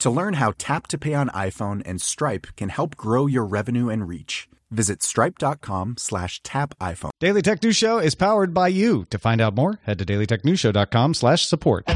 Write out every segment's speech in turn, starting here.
To learn how Tap to Pay on iPhone and Stripe can help grow your revenue and reach, visit stripe.com slash tap iPhone. Daily Tech News Show is powered by you. To find out more, head to dailytechnewsshow.com slash support.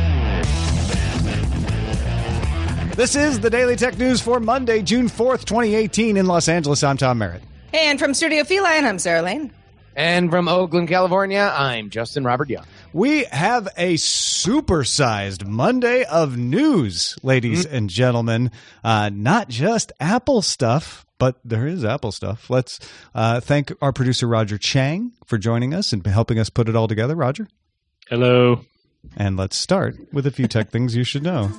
This is the Daily Tech News for Monday, June 4th, 2018 in Los Angeles. I'm Tom Merritt. And from Studio Feline, I'm Sarah Lane. And from Oakland, California, I'm Justin Robert Young. We have a supersized Monday of news, ladies Mm-hmm. and gentlemen. Uh, not just Apple stuff, but there is Apple stuff. Let's uh, thank our producer, Roger Chang, for joining us and helping us put it all together. Roger. Hello. And let's start with a few tech things you should know.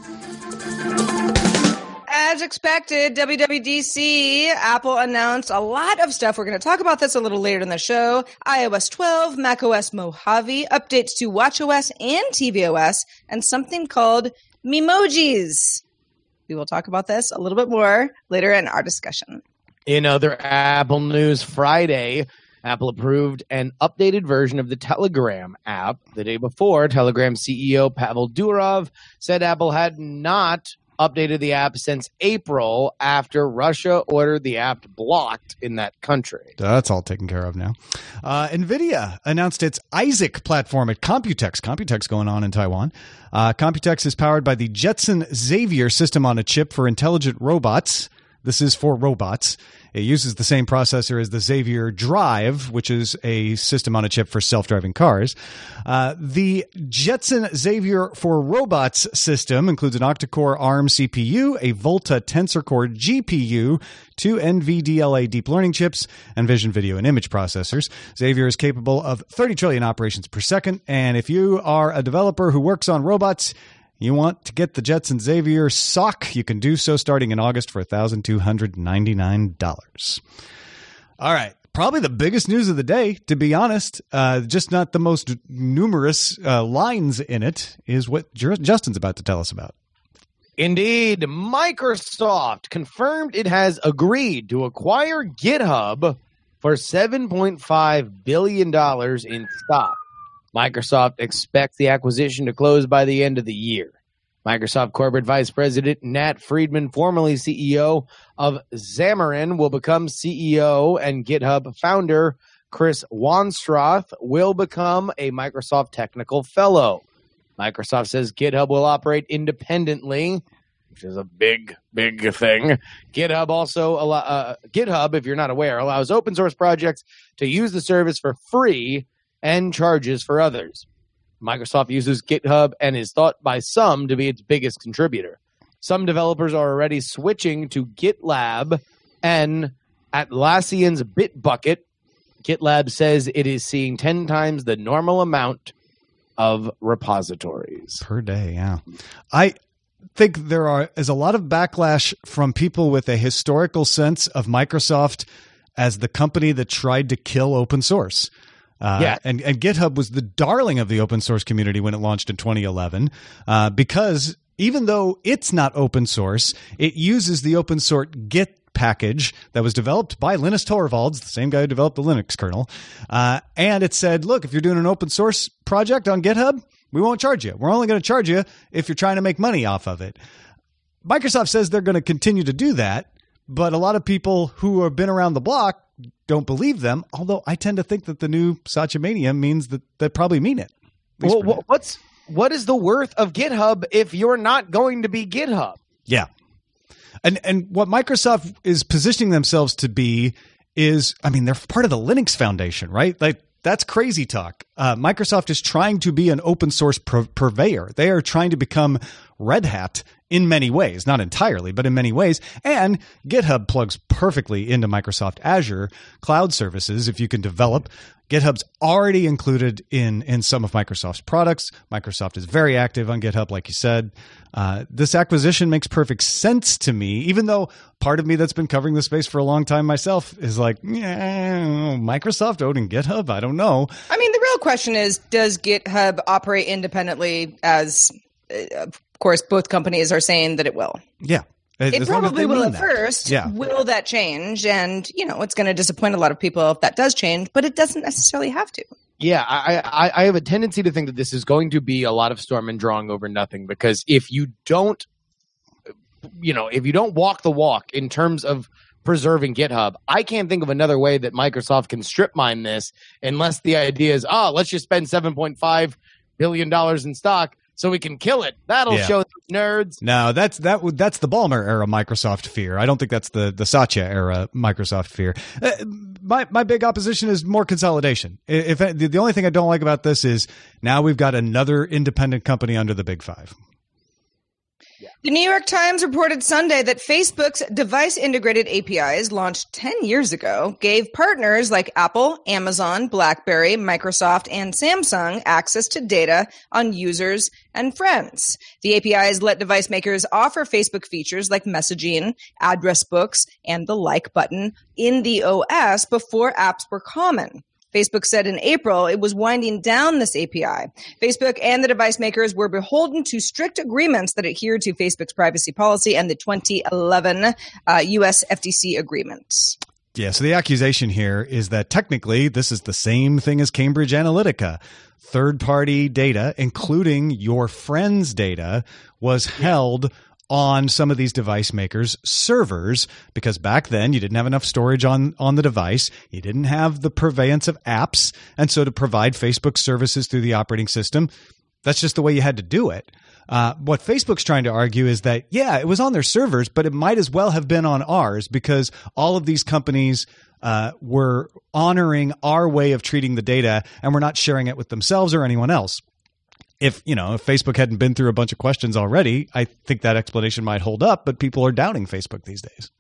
As expected, WWDC, Apple announced a lot of stuff. We're going to talk about this a little later in the show. iOS 12, macOS Mojave, updates to watchOS and tvOS, and something called Memojis. We will talk about this a little bit more later in our discussion. In other Apple news, Friday, Apple approved an updated version of the Telegram app. The day before, Telegram CEO Pavel Durov said Apple had not updated the app since April after Russia ordered the app blocked in that country. That's all taken care of now. Uh, NVIDIA announced its Isaac platform at Computex. Computex going on in Taiwan. Uh, Computex is powered by the Jetson Xavier system on a chip for intelligent robots. This is for robots. It uses the same processor as the Xavier Drive, which is a system on a chip for self driving cars. Uh, the Jetson Xavier for Robots system includes an octa core ARM CPU, a Volta Tensor Core GPU, two NVDLA deep learning chips, and vision, video, and image processors. Xavier is capable of 30 trillion operations per second. And if you are a developer who works on robots, you want to get the Jetson Xavier SoC? You can do so starting in August for $1,299. All right. Probably the biggest news of the day, to be honest, uh, just not the most numerous uh, lines in it, is what Justin's about to tell us about. Indeed, Microsoft confirmed it has agreed to acquire GitHub for $7.5 billion in stock. Microsoft expects the acquisition to close by the end of the year. Microsoft Corporate Vice President Nat Friedman, formerly CEO of Xamarin, will become CEO, and GitHub founder Chris Wanstrath will become a Microsoft Technical Fellow. Microsoft says GitHub will operate independently, which is a big, big thing. GitHub also uh, GitHub, if you're not aware, allows open source projects to use the service for free and charges for others. Microsoft uses GitHub and is thought by some to be its biggest contributor. Some developers are already switching to GitLab and Atlassian's Bitbucket. GitLab says it is seeing 10 times the normal amount of repositories. Per day, yeah. I think there are is a lot of backlash from people with a historical sense of Microsoft as the company that tried to kill open source. Uh, Yeah. and, and GitHub was the darling of the open source community when it launched in 2011 uh, because even though it's not open source, it uses the open source Git package that was developed by Linus Torvalds, the same guy who developed the Linux kernel. Uh, and it said, look, if you're doing an open source project on GitHub, we won't charge you. We're only going to charge you if you're trying to make money off of it. Microsoft says they're going to continue to do that. but a lot of people who have been around the block don't believe them. Although I tend to think that the new Satya Mania means that they probably mean it. Well, for wha- now. what's what is the worth of GitHub if you're not going to be GitHub? Yeah. And and what Microsoft is positioning themselves to be is I mean they're part of the Linux Foundation, right? Like that's crazy talk. Uh, Microsoft is trying to be an open source pur- purveyor. They are trying to become Red Hat in many ways, not entirely, but in many ways. And GitHub plugs perfectly into Microsoft Azure cloud services. If you can develop, GitHub's already included in in some of Microsoft's products. Microsoft is very active on GitHub, like you said. Uh, this acquisition makes perfect sense to me, even though part of me that's been covering the space for a long time myself is like, yeah, Microsoft owning GitHub. I don't know. I mean, the real question is does GitHub operate independently as, uh, of course, both companies are saying that it will? Yeah, It as long as probably will at that. first. Yeah, Will that change? And, you know, it's going to disappoint a lot of people if that does change, but it doesn't necessarily have to. Yeah, I, I I have a tendency to think that this is going to be a lot of storm and drawing over nothing because if you don't, you know, if you don't walk the walk in terms of preserving GitHub, I can't think of another way that Microsoft can strip mine this unless the idea is, oh, let's just spend seven point five billion dollars in stock so we can kill it. That'll Yeah. show the nerds. No, that's that. would that's the Ballmer era Microsoft fear. I don't think that's the the Satya era Microsoft fear. Uh, my my big opposition is more consolidation. If the, the only thing I don't like about this is now we've got another independent company under the big five. The New York Times reported Sunday that Facebook's device integrated APIs, launched 10 years ago, gave partners like Apple, Amazon, Blackberry, Microsoft, and Samsung access to data on users and friends. The APIs let device makers offer Facebook features like messaging, address books, and the like button in the OS before apps were common. Facebook said in April it was winding down this API. Facebook and the device makers were beholden to strict agreements that adhere to Facebook's privacy policy and the 2011 uh, US FTC agreement. Yeah. So the accusation here is that technically this is the same thing as Cambridge Analytica. Third party data, including your friends' data, was held on some of these device makers servers because back then you didn't have enough storage on on the device you didn't have the purveyance of apps and so to provide facebook services through the operating system that's just the way you had to do it. Uh, what facebook's trying to argue is that yeah it was on their servers but it might as well have been on ours because all of these companies uh, were honoring our way of treating the data and we're not sharing it with themselves or anyone else if you know if Facebook hadn't been through a bunch of questions already, I think that explanation might hold up. But people are doubting Facebook these days.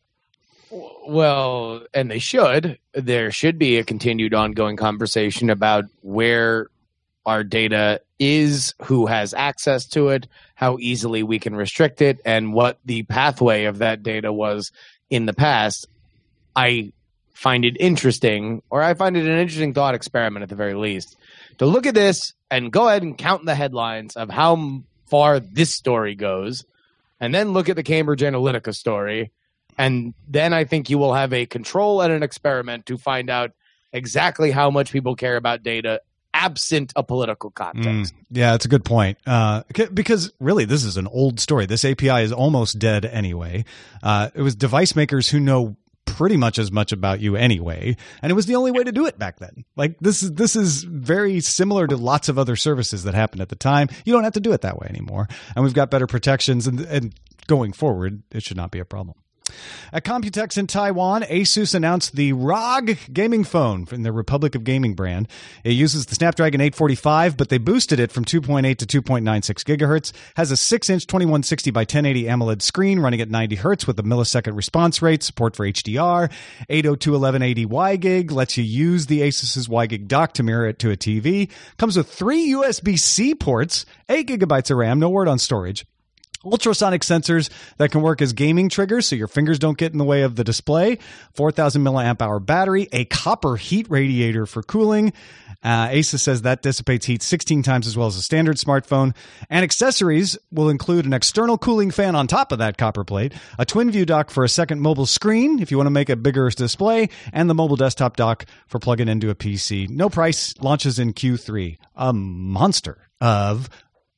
Well, and they should. There should be a continued ongoing conversation about where our data is, who has access to it, how easily we can restrict it, and what the pathway of that data was in the past. I find it interesting, or I find it an interesting thought experiment at the very least, to look at this and go ahead and count the headlines of how far this story goes, and then look at the Cambridge Analytica story and then I think you will have a control and an experiment to find out exactly how much people care about data absent a political context. Mm, yeah, it's a good point. Uh, because really, this is an old story. This API is almost dead anyway. Uh, it was device makers who know pretty much as much about you anyway, and it was the only way to do it back then. Like this is this is very similar to lots of other services that happened at the time. You don't have to do it that way anymore, and we've got better protections, and and going forward, it should not be a problem. At Computex in Taiwan, Asus announced the ROG gaming phone from the Republic of Gaming brand. It uses the Snapdragon 845, but they boosted it from 2.8 to 2.96 gigahertz. Has a 6-inch 2160 by 1080 AMOLED screen running at 90 hertz with a millisecond response rate, support for HDR, 802.11ad WiGig, lets you use the Asus's WiGig dock to mirror it to a TV. Comes with three USB-C ports, 8 gigabytes of RAM, no word on storage ultrasonic sensors that can work as gaming triggers so your fingers don't get in the way of the display 4000 milliamp hour battery a copper heat radiator for cooling. Uh, asus says that dissipates heat 16 times as well as a standard smartphone. And accessories will include an external cooling fan on top of that copper plate a twin view dock for a second mobile screen if you want to make a bigger display and the mobile desktop dock for plugging into a pc no price launches in q3 a monster of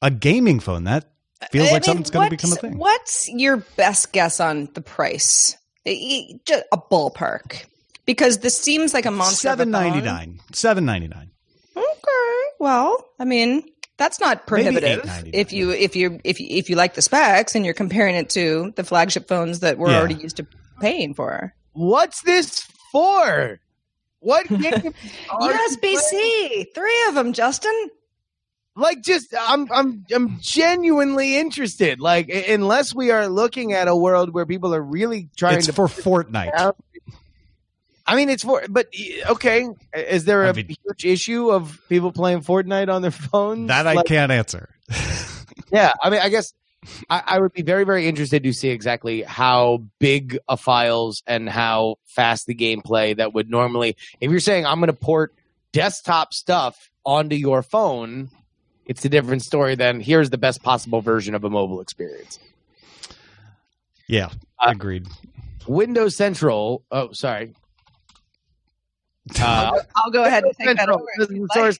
a gaming phone. That feels I like mean, something's going to what's- become a thing. What's your best guess on the price Just a ballpark. Because this seems like a monster. of a Seven ninety phone. nine. Seven ninety nine. Okay. Well, I mean, that's not prohibitive $8.99. if you if you if you, if you like the specs and you're comparing it to the flagship phones that we're Yeah. already used to paying for. What's this for? What game? USB C. three of them, Justin. Like just I'm I'm I'm genuinely interested. Like unless we are looking at a world where people are really trying It's to for Fortnite. down- I mean, it's for, but okay. Is there a I mean- huge issue of people playing Fortnite on their phones? That I Like, can't answer. Yeah, I mean, I guess I, I would be very, very interested to see exactly how big a files and how fast the gameplay that would normally. If you're saying I'm going to port desktop stuff onto your phone, it's a different story than here's the best possible version of a mobile experience. Yeah, Uh, agreed. Windows Central. Oh, sorry. Uh, I'll go ahead and take that over. this if is you'd the like. source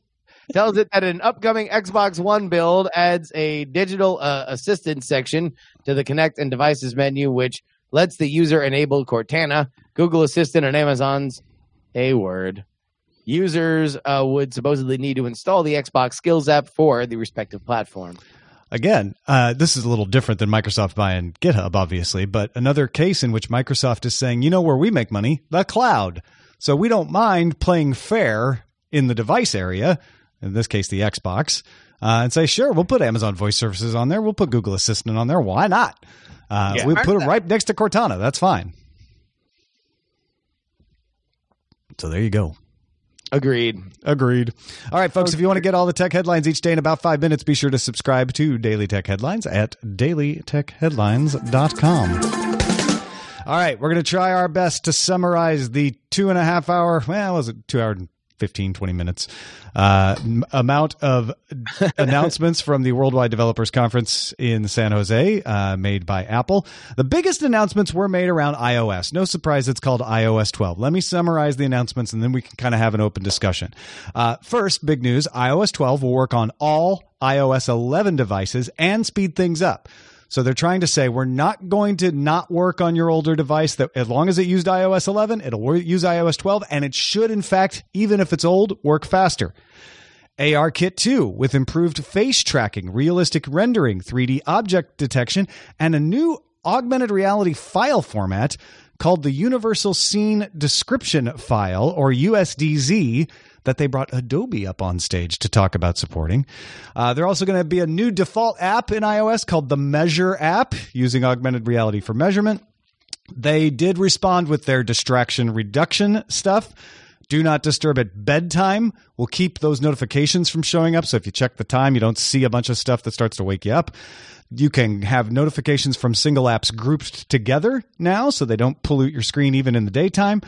tells it that an upcoming Xbox One build adds a digital uh, assistance section to the Connect and Devices menu, which lets the user enable Cortana, Google Assistant, and Amazon's A Word. Users uh, would supposedly need to install the Xbox Skills app for the respective platform. Again, uh, this is a little different than Microsoft buying GitHub, obviously, but another case in which Microsoft is saying, you know where we make money? The cloud. So we don't mind playing fair in the device area, in this case, the Xbox, uh, and say, sure, we'll put Amazon Voice Services on there. We'll put Google Assistant on there. Why not? Uh, Yeah. we put it right next to Cortana. That's fine. So there you go. Agreed. Agreed. All right, folks, if you want to get all the tech headlines each day in about five minutes, be sure to subscribe to Daily Tech Headlines at dailytechheadlines.com. All right, we're going to try our best to summarize the two and a half hour, well, was it two hour and 15, 20 minutes uh, amount of announcements from the Worldwide Developers Conference in San Jose uh, made by Apple. The biggest announcements were made around iOS. No surprise it's called iOS 12. Let me summarize the announcements and then we can kind of have an open discussion. Uh, first, big news iOS 12 will work on all iOS 11 devices and speed things up. So they're trying to say we're not going to not work on your older device that as long as it used iOS 11, it'll use iOS 12 and it should in fact even if it's old work faster. ARKit 2 with improved face tracking, realistic rendering, 3D object detection, and a new augmented reality file format called the Universal Scene Description File, or USDZ, that they brought Adobe up on stage to talk about supporting. Uh, there also going to be a new default app in iOS called the Measure app, using augmented reality for measurement. They did respond with their distraction reduction stuff. Do not disturb at bedtime. will keep those notifications from showing up. So if you check the time, you don't see a bunch of stuff that starts to wake you up. You can have notifications from single apps grouped together now so they don't pollute your screen even in the daytime.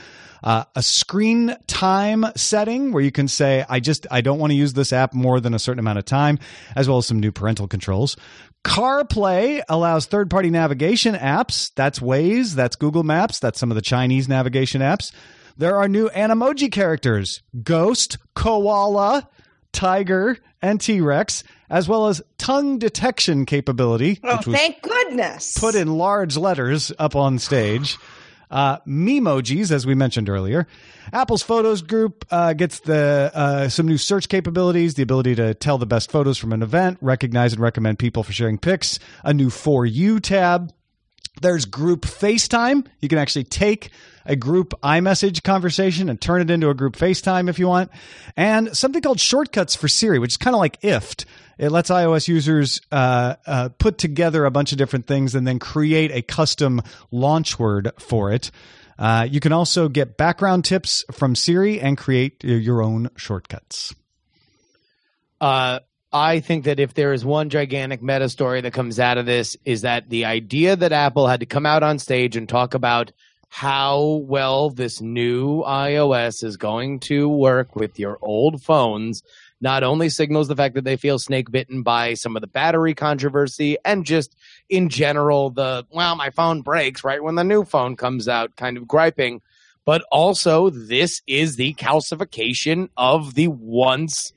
Uh, a screen time setting where you can say, I just, I don't want to use this app more than a certain amount of time, as well as some new parental controls. CarPlay allows third party navigation apps. That's Waze, that's Google Maps, that's some of the Chinese navigation apps. There are new Animoji characters Ghost, Koala, Tiger, and T Rex, as well as tongue detection capability, Oh, which was thank goodness. put in large letters up on stage. Uh, Memojis, as we mentioned earlier. Apple's Photos group uh, gets the uh, some new search capabilities, the ability to tell the best photos from an event, recognize and recommend people for sharing pics, a new For You tab. There's group FaceTime. You can actually take a group iMessage conversation and turn it into a group FaceTime if you want. And something called Shortcuts for Siri, which is kind of like IFT. It lets iOS users uh, uh, put together a bunch of different things and then create a custom launch word for it. Uh, you can also get background tips from Siri and create your own shortcuts. Uh, I think that if there is one gigantic meta story that comes out of this, is that the idea that Apple had to come out on stage and talk about how well this new iOS is going to work with your old phones not only signals the fact that they feel snake bitten by some of the battery controversy and just in general the well my phone breaks right when the new phone comes out kind of griping but also this is the calcification of the once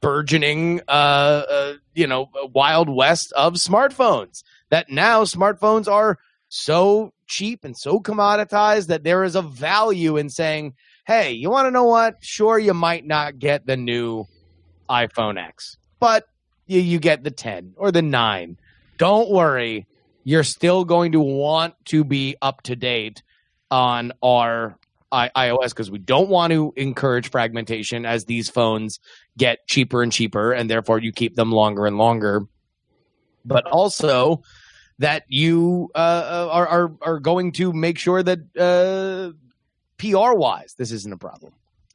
burgeoning uh, uh you know wild west of smartphones that now smartphones are so cheap and so commoditized that there is a value in saying, hey, you want to know what? Sure, you might not get the new iPhone X, but you, you get the 10 or the 9. Don't worry, you're still going to want to be up to date on our I- iOS because we don't want to encourage fragmentation as these phones get cheaper and cheaper, and therefore you keep them longer and longer. But also that you uh, are, are are going to make sure that uh, PR wise this isn't a problem.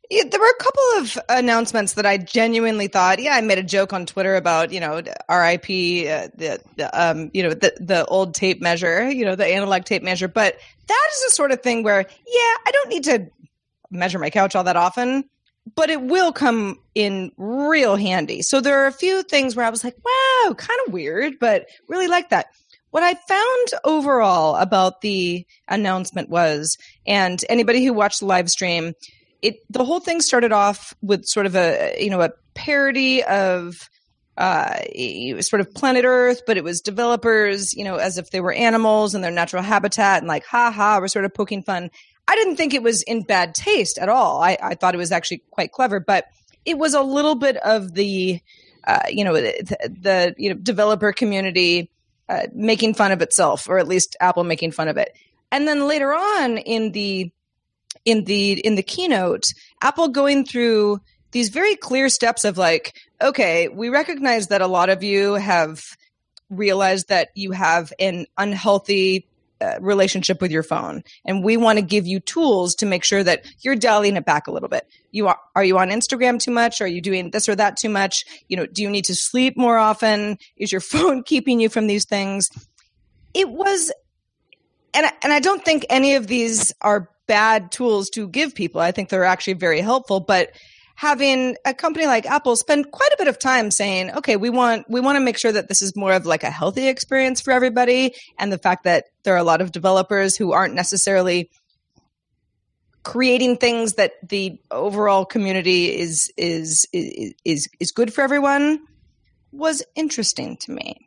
Yeah, there were a couple of announcements that I genuinely thought. Yeah, I made a joke on Twitter about you know R.I.P. Uh, the, the um you know the the old tape measure, you know the analog tape measure. But that is the sort of thing where yeah, I don't need to measure my couch all that often, but it will come in real handy. So there are a few things where I was like, wow, kind of weird, but really like that. What I found overall about the announcement was, and anybody who watched the live stream, it the whole thing started off with sort of a you know a parody of uh, sort of planet Earth, but it was developers, you know, as if they were animals in their natural habitat, and like, ha ha, we're sort of poking fun. I didn't think it was in bad taste at all. I, I thought it was actually quite clever, but it was a little bit of the, uh, you know, the, the you know developer community uh, making fun of itself, or at least Apple making fun of it. And then later on in the in the in the keynote, Apple going through these very clear steps of like, okay, we recognize that a lot of you have realized that you have an unhealthy uh, relationship with your phone and we want to give you tools to make sure that you're dialing it back a little bit. You are are you on instagram too much? Are you doing this or that too much? You know do you need to sleep more often? Is your phone keeping you from these things? It was and I, and I don't think any of these are bad tools to give people. I think they're actually very helpful. But having a company like Apple spend quite a bit of time saying, okay, we want we want to make sure that this is more of like a healthy experience for everybody, and the fact that there are a lot of developers who aren't necessarily creating things that the overall community is is is is, is good for everyone was interesting to me.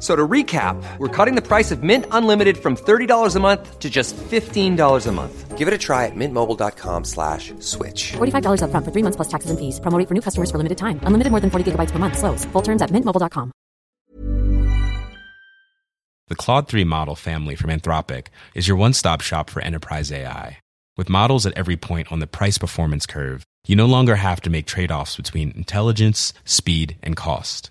F- So to recap, we're cutting the price of Mint Unlimited from $30 a month to just $15 a month. Give it a try at mintmobile.com slash switch. $45 upfront for three months plus taxes and fees. Promo rate for new customers for limited time. Unlimited more than 40 gigabytes per month. Slows. Full terms at mintmobile.com. The Claude 3 model family from Anthropic is your one stop shop for enterprise AI. With models at every point on the price performance curve, you no longer have to make trade offs between intelligence, speed, and cost.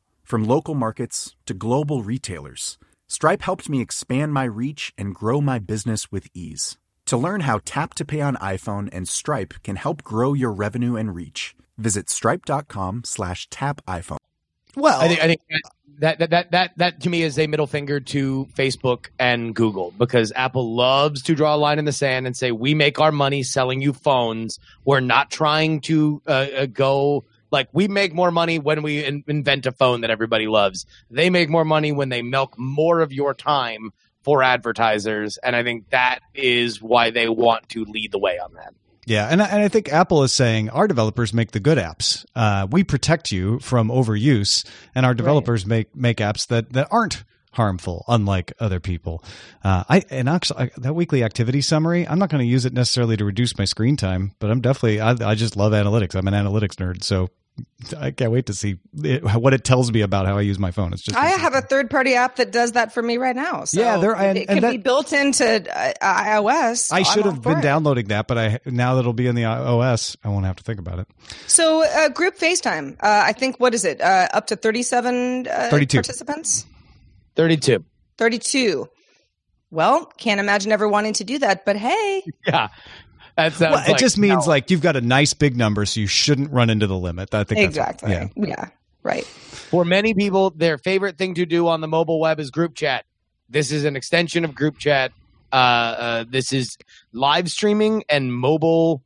From local markets to global retailers, Stripe helped me expand my reach and grow my business with ease. To learn how Tap to Pay on iPhone and Stripe can help grow your revenue and reach, visit stripe.com slash tap iPhone. Well, I think I think that that that that that to me is a middle finger to Facebook and Google because Apple loves to draw a line in the sand and say we make our money selling you phones. We're not trying to uh, uh, go like we make more money when we in- invent a phone that everybody loves. They make more money when they milk more of your time for advertisers, and I think that is why they want to lead the way on that. Yeah, and I, and I think Apple is saying our developers make the good apps. Uh, we protect you from overuse, and our developers make make apps that that aren't harmful, unlike other people. Uh, I and actually I, that weekly activity summary, I'm not going to use it necessarily to reduce my screen time, but I'm definitely I, I just love analytics. I'm an analytics nerd, so I can't wait to see it, what it tells me about how I use my phone. It's just I have a third party app that does that for me right now. So Yeah, there- and- it and can that- be built into uh, iOS. I should have been it. downloading that, but I now that it'll be in the OS, I won't have to think about it. So, uh, group FaceTime. Uh, I think what is it? Uh, up to thirty-seven uh, 32. participants. 32. Thirty-two. Well, can't imagine ever wanting to do that, but hey, Yeah. That sounds Well, it like- just means no. like you've got a nice big number, so you shouldn't run into the limit. I think that's- exactly. yeah. yeah, right. For many people, their favorite thing to do on the mobile web is group chat. This is an extension of group chat. Uh, uh, this is live streaming and mobile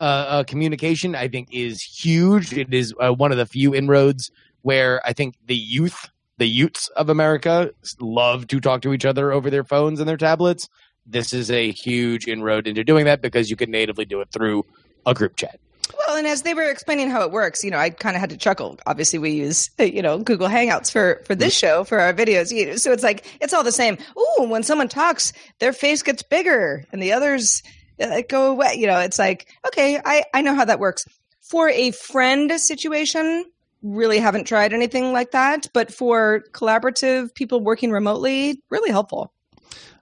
uh, uh, communication. I think is huge. It is uh, one of the few inroads where I think the youth, the youths of America, love to talk to each other over their phones and their tablets. This is a huge inroad into doing that because you can natively do it through a group chat. Well, and as they were explaining how it works, you know, I kind of had to chuckle. Obviously, we use you know Google Hangouts for for this show for our videos, you know, so it's like it's all the same. Ooh, when someone talks, their face gets bigger, and the others uh, go away. You know, it's like okay, I I know how that works. For a friend situation, really haven't tried anything like that, but for collaborative people working remotely, really helpful.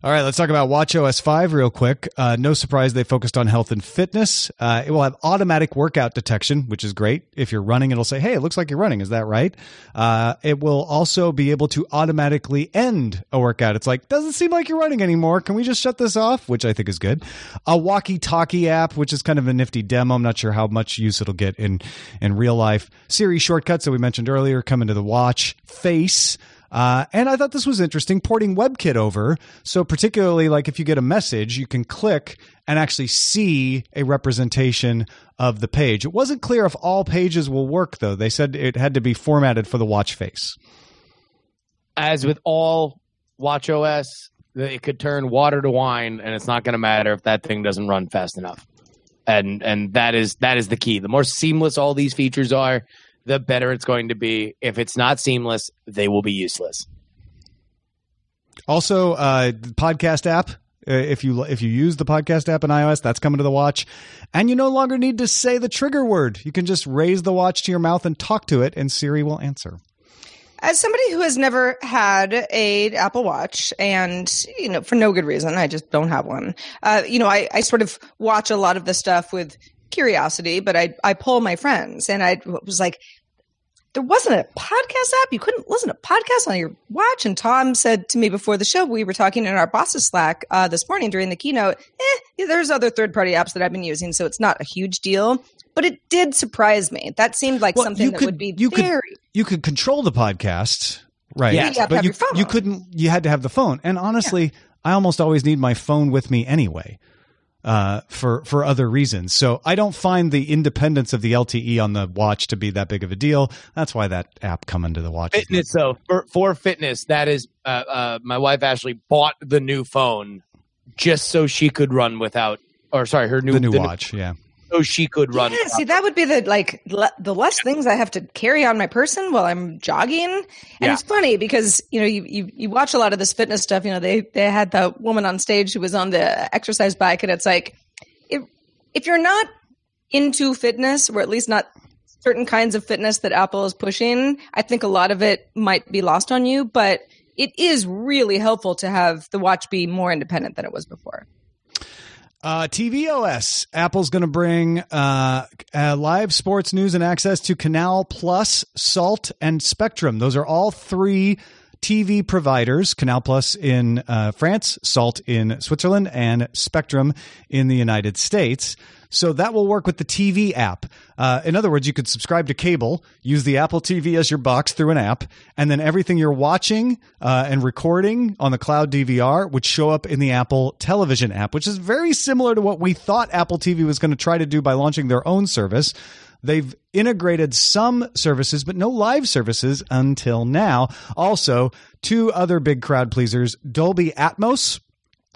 All right, let's talk about WatchOS 5 real quick. Uh, no surprise they focused on health and fitness. Uh, it will have automatic workout detection, which is great. If you're running, it'll say, hey, it looks like you're running. Is that right? Uh, it will also be able to automatically end a workout. It's like, doesn't seem like you're running anymore. Can we just shut this off? Which I think is good. A walkie talkie app, which is kind of a nifty demo. I'm not sure how much use it'll get in, in real life. Siri shortcuts that we mentioned earlier come into the watch. Face. Uh, and I thought this was interesting, porting WebKit over. So, particularly like if you get a message, you can click and actually see a representation of the page. It wasn't clear if all pages will work, though. They said it had to be formatted for the watch face. as with all watch os it could turn water to wine and it's not going to matter if that thing doesn't run fast enough and and that is that is the key the more seamless all these features are the better it's going to be if it's not seamless they will be useless Also, uh, the podcast app. Uh, if you if you use the podcast app in iOS, that's coming to the watch, and you no longer need to say the trigger word. You can just raise the watch to your mouth and talk to it, and Siri will answer. As somebody who has never had a Apple Watch, and you know, for no good reason, I just don't have one. Uh, you know, I, I sort of watch a lot of the stuff with curiosity, but I I poll my friends, and I was like, there wasn't a podcast app. You couldn't listen to podcasts on your watch. And Tom said to me before the show, we were talking in our boss's Slack uh, this morning during the keynote. Eh, there's other third party apps that I've been using, so it's not a huge deal. But it did surprise me. That seemed like Well, something that could- would be you could- very you could control the podcast, right? Yeah, You but you, you couldn't. You had to have the phone. And honestly, I almost always need my phone with me anyway, uh, for for other reasons. So I don't find the independence of the LTE on the watch to be that big of a deal. That's why that app come into the watch. fitness though for, for fitness that is uh, uh, my wife ashley bought the new phone just so she could run without or sorry her new the new watch. Yeah. So she could run Yeah, see, that would be the like le- the less things I have to carry on my person while I'm jogging. And Yeah. it's funny because you know you, you you watch a lot of this fitness stuff. You know they they had the woman on stage who was on the exercise bike, and it's like if if you're not into fitness, or at least not certain kinds of fitness that Apple is pushing, I think a lot of it might be lost on you. But it is really helpful to have the watch be more independent than it was before. Uh, TVOS. Apple's going to bring uh, uh, live sports news and access to Canal Plus, Salt, and Spectrum. Those are all three TV providers Canal Plus in uh, France, Salt in Switzerland, and Spectrum in the United States. So that will work with the TV app. Uh, in other words, you could subscribe to cable, use the Apple TV as your box through an app, and then everything you're watching uh, and recording on the cloud DVR would show up in the Apple Television app, which is very similar to what we thought Apple TV was going to try to do by launching their own service. They've integrated some services, but no live services until now. Also, two other big crowd pleasers Dolby Atmos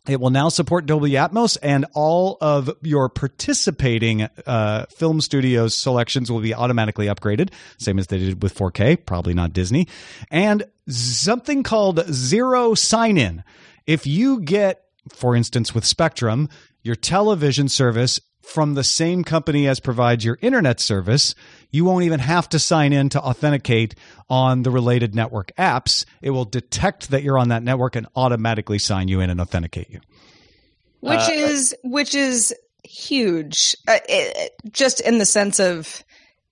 It will now support Dolby Atmos, and all of your participating uh, film studios selections will be automatically upgraded, same as they did with 4K, probably not Disney. And something called zero sign in. If you get, for instance, with Spectrum, your television service from the same company as provides your internet service, you won't even have to sign in to authenticate on the related network apps. It will detect that you're on that network and automatically sign you in and authenticate you. which is which is huge uh, it, just in the sense of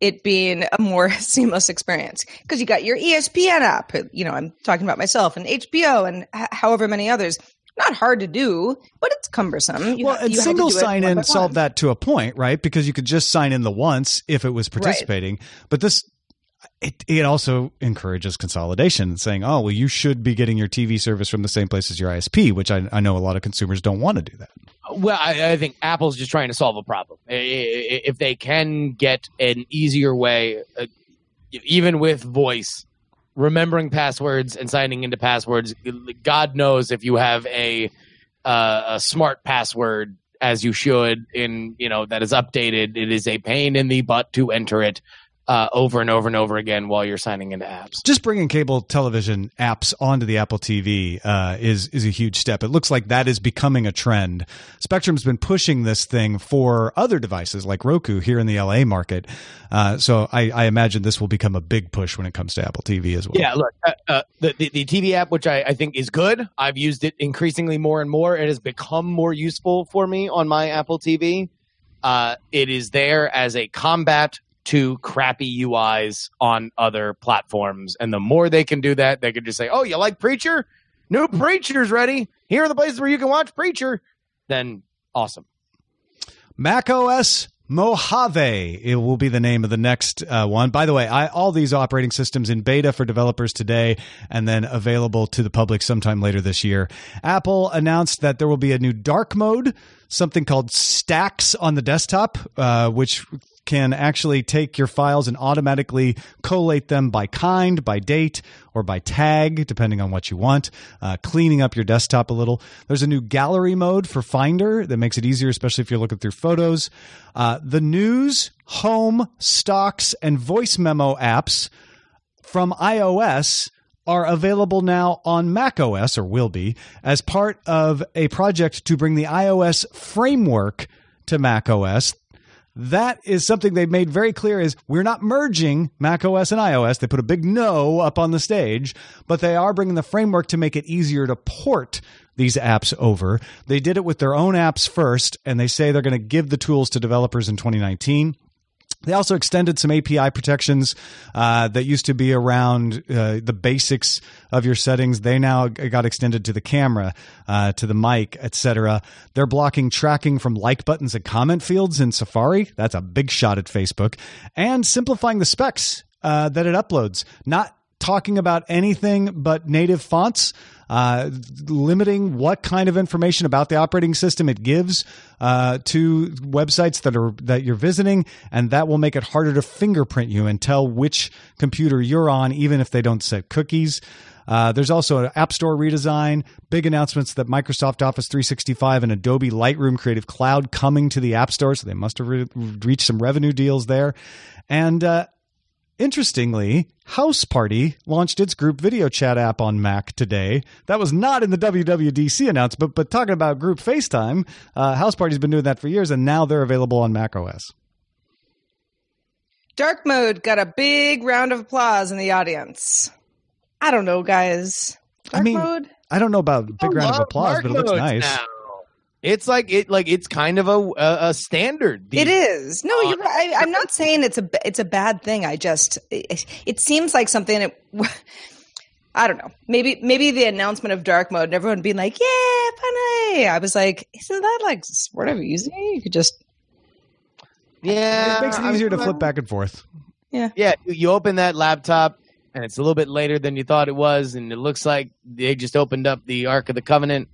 it being a more seamless experience because you got your espn app you know i'm talking about myself and hbo and h- however many others not hard to do but it's cumbersome you well, ha- and you have to single do sign in by solved that to a point, right? Because you could just sign in the once if it was participating. But this, it, it also encourages consolidation, saying, oh, well, you should be getting your TV service from the same place as your ISP, which I, I know a lot of consumers don't want to do that. Well, I, I think Apple's just trying to solve a problem. I- I- If they can get an easier way, uh, even with voice, remembering passwords and signing into passwords, God knows if you have a uh, a smart password as you should in you know that is updated, it is a pain in the butt to enter it uh, over and over and over again while you're signing into apps. Just bringing cable television apps onto the Apple TV uh, is is a huge step. It looks like that is becoming a trend. Spectrum's been pushing this thing for other devices like Roku here in the LA market. Uh, so I, I imagine this will become a big push when it comes to Apple TV as well. Yeah, look, uh, uh, the, the the TV app, which I, I think is good. I've used it increasingly more and more. It has become more useful for me on my Apple TV. Uh, it is there as a combat to crappy UIs on other platforms, and the more they can do that, they can just say, "Oh, you like Preacher? New Preacher's ready. Here are the places where you can watch Preacher." Then awesome. Mac OS Mojave. It will be the name of the next uh, one. By the way, I, all these operating systems in beta for developers today and then available to the public sometime later this year. Apple announced that there will be a new dark mode, something called Stacks on the desktop, uh, which can actually take your files and automatically collate them by kind, by date, or by tag, depending on what you want, uh, cleaning up your desktop a little. There's a new gallery mode for Finder that makes it easier, especially if you're looking through photos. Uh, the news, home, stocks, and voice memo apps from iOS are available now on macOS, or will be, as part of a project to bring the iOS framework to macOS that is something they've made very clear is we're not merging Mac OS and iOS. They put a big no up on the stage, but they are bringing the framework to make it easier to port these apps over. They did it with their own apps first, and they say they're going to give the tools to developers in 2019. They also extended some API protections uh, that used to be around uh, the basics of your settings. They now got extended to the camera, uh, to the mic, etc. They're blocking tracking from like buttons and comment fields in Safari. That's a big shot at Facebook, and simplifying the specs uh, that it uploads. Not talking about anything but native fonts, uh, limiting what kind of information about the operating system it gives uh, to websites that are that you're visiting, and that will make it harder to fingerprint you and tell which computer you're on, even if they don't set cookies. Uh, there's also an App Store redesign, big announcements that Microsoft Office 365 and Adobe Lightroom Creative Cloud coming to the App Store, so they must have re- reached some revenue deals there. And uh, Interestingly, Houseparty launched its group video chat app on Mac today. That was not in the WWDC announcement, but talking about group FaceTime, uh, Houseparty's been doing that for years, and now they're available on Mac OS. Dark mode got a big round of applause in the audience. I don't know, guys. Dark I mean, mode. I don't know about big round of applause, dark but it looks nice. now. It's like it like it's kind of a a, a standard. these It is. No, Uh, you're right. I, I'm not saying it's a b- it's a bad thing. I just it, it seems like something. That, I don't know. Maybe maybe the announcement of dark mode and everyone being like, "Yeah, funny." I was like, "Isn't that like sort of easy? You could just Yeah, It makes it I easier to flip back and forth. Yeah, yeah. you open that laptop and it's a little bit later than you thought it was, and it looks like they just opened up the Ark of the Covenant,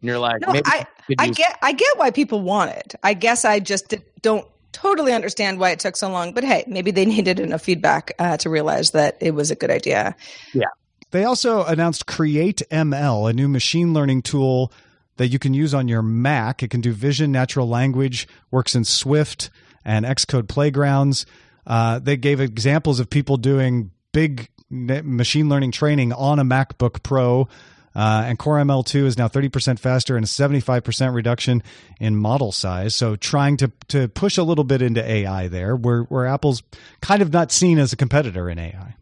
and you're like, no." maybe I we I use- get I get why people want it. I guess I just don't totally understand why it took so long. But hey, maybe they needed enough feedback uh, to realize that it was a good idea. Yeah. They also announced Create ML, a new machine learning tool that you can use on your Mac. It can do vision, natural language, works in Swift and Xcode playgrounds. Uh, they gave examples of people doing big machine learning training on a MacBook Pro. Uh, and Core ML2 is now 30% faster and a 75% reduction in model size. So trying to, to push a little bit into AI there, where, where Apple's kind of not seen as a competitor in AI.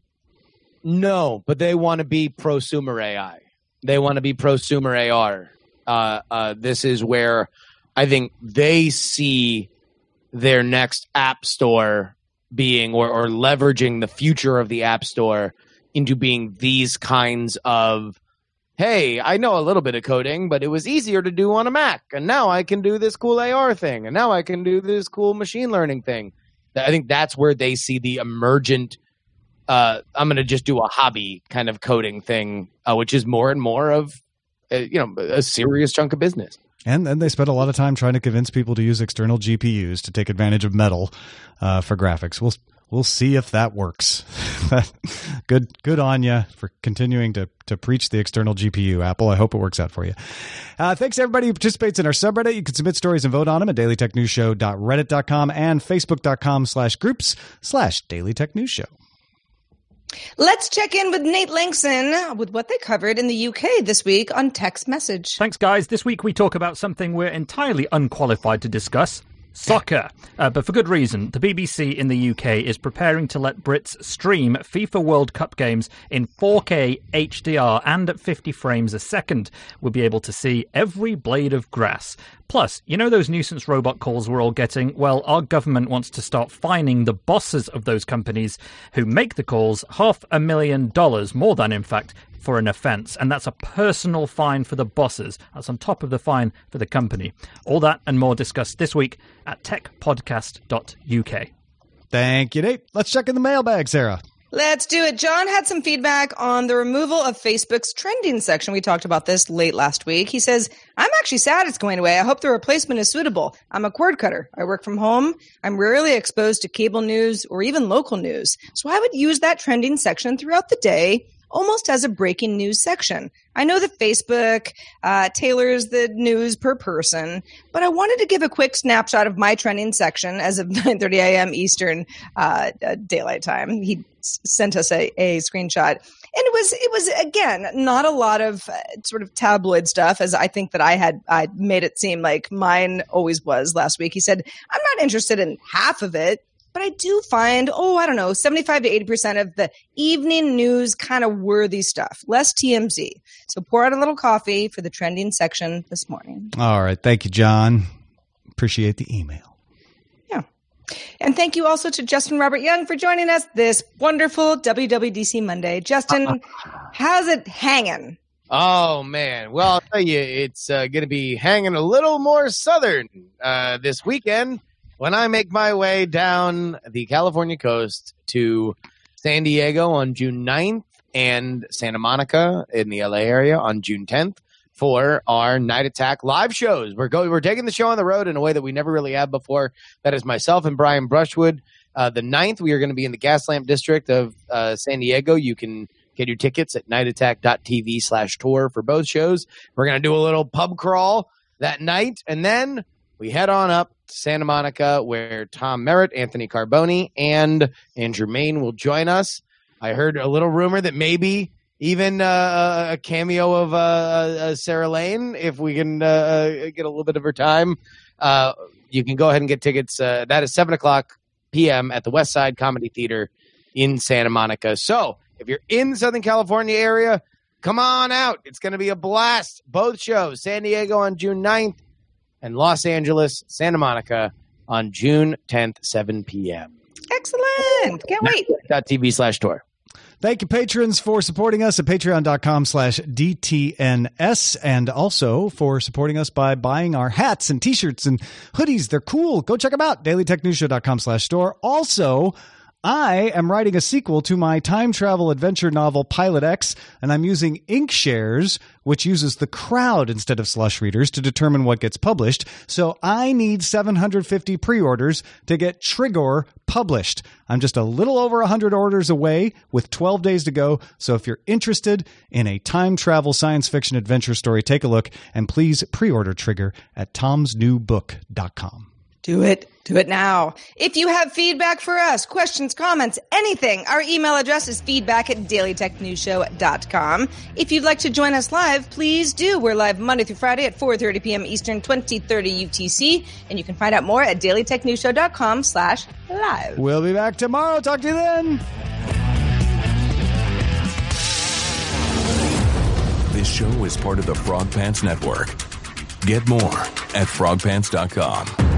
No, but they want to be prosumer AI. They want to be prosumer AR. Uh, uh, this is where I think they see their next app store being or, or leveraging the future of the app store into being these kinds of hey i know a little bit of coding but it was easier to do on a mac and now i can do this cool ar thing and now i can do this cool machine learning thing i think that's where they see the emergent uh, i'm going to just do a hobby kind of coding thing uh, which is more and more of uh, you know a serious chunk of business and then they spent a lot of time trying to convince people to use external GPUs to take advantage of Metal uh, for graphics. We'll we'll see if that works. good good on you for continuing to to preach the external GPU, Apple. I hope it works out for you. Uh, thanks to everybody who participates in our subreddit. You can submit stories and vote on them at dailytechnewsshow.reddit.com and facebook.com slash groups slash dailytechnewsshow. Let's check in with Nate Lanxon with what they covered in the UK this week on text message. Thanks, guys. This week we talk about something we're entirely unqualified to discuss soccer. Uh, but for good reason. The BBC in the UK is preparing to let Brits stream FIFA World Cup games in 4K HDR and at 50 frames a second. We'll be able to see every blade of grass. Plus, you know those nuisance robot calls we're all getting? Well, our government wants to start fining the bosses of those companies who make the calls half a million dollars, more than in fact, for an offence, and that's a personal fine for the bosses. That's on top of the fine for the company. All that and more discussed this week at techpodcast.uk. Thank you, Nate. Let's check in the mailbag, Sarah. Let's do it. John had some feedback on the removal of Facebook's trending section. We talked about this late last week. He says, I'm actually sad it's going away. I hope the replacement is suitable. I'm a cord cutter. I work from home. I'm rarely exposed to cable news or even local news. So I would use that trending section throughout the day almost as a breaking news section. I know that Facebook uh, tailors the news per person, but I wanted to give a quick snapshot of my trending section as of 9:30 a.m. Eastern uh, uh, Daylight Time. He sent us a, a screenshot, and it was it was again not a lot of uh, sort of tabloid stuff, as I think that I had I made it seem like mine always was last week. He said, "I'm not interested in half of it." But I do find, oh, I don't know, 75 to 80% of the evening news kind of worthy stuff, less TMZ. So pour out a little coffee for the trending section this morning. All right. Thank you, John. Appreciate the email. Yeah. And thank you also to Justin Robert Young for joining us this wonderful WWDC Monday. Justin, how's it hanging? Oh man! Well, I'll tell you, it's uh, going to be hanging a little more southern uh, this weekend when I make my way down the California coast to San Diego on June 9th and Santa Monica in the LA area on June 10th for our Night Attack live shows. We're going, we're taking the show on the road in a way that we never really have before. That is myself and Brian Brushwood. Uh, the 9th, we are going to be in the Gaslamp District of uh, San Diego. You can get your tickets at nightattack.tv slash tour for both shows. We're going to do a little pub crawl that night, and then we head on up Santa Monica, where Tom Merritt, Anthony Carboni, and Andrew Mayne will join us. I heard a little rumor that maybe even uh, a cameo of uh, uh, Sarah Lane, if we can uh, uh, get a little bit of her time. Uh, you can go ahead and get tickets. that is 7 o'clock p.m. at the West Side Comedy Theater in Santa Monica. So if you're in the Southern California area, come on out. It's going to be a blast. Both shows, San Diego on June 9th and Los Angeles, Santa Monica on June 10th, 7 p.m. Excellent. Can't wait. TV slash tour. Thank you, patrons, for supporting us at patreon.com slash DTNS and also for supporting us by buying our hats and t-shirts and hoodies. They're cool. Go check them out. dailytechnewsshow.com slash store. Also, I am writing a sequel to my time travel adventure novel Pilot X, and I'm using Inkshares, which uses the crowd instead of slush readers to determine what gets published. So I need 750 pre orders to get Trigger published. I'm just a little over 100 orders away with 12 days to go. So if you're interested in a time travel science fiction adventure story, take a look and please pre order Trigger at tomsnewbook.com. Do it. Do it now. If you have feedback for us, questions, comments, anything, our email address is feedback at dailytechnewsshow.com. If you'd like to join us live, please do. We're live Monday through Friday at 4.30 p.m. Eastern, 2030 UTC. And you can find out more at dailytechnewsshow.com slash live. We'll be back tomorrow. Talk to you then. This show is part of the Frog Pants Network. Get more at frogpants.com.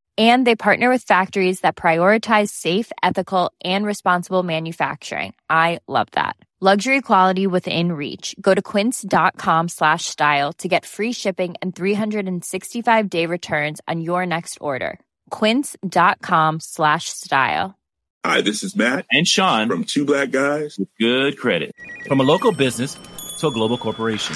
And they partner with factories that prioritize safe, ethical, and responsible manufacturing. I love that. Luxury quality within reach. Go to quince.com slash style to get free shipping and 365 day returns on your next order. Quince.com slash style. Hi, this is Matt and Sean from Two Black Guys with Good Credit. From a local business to a global corporation.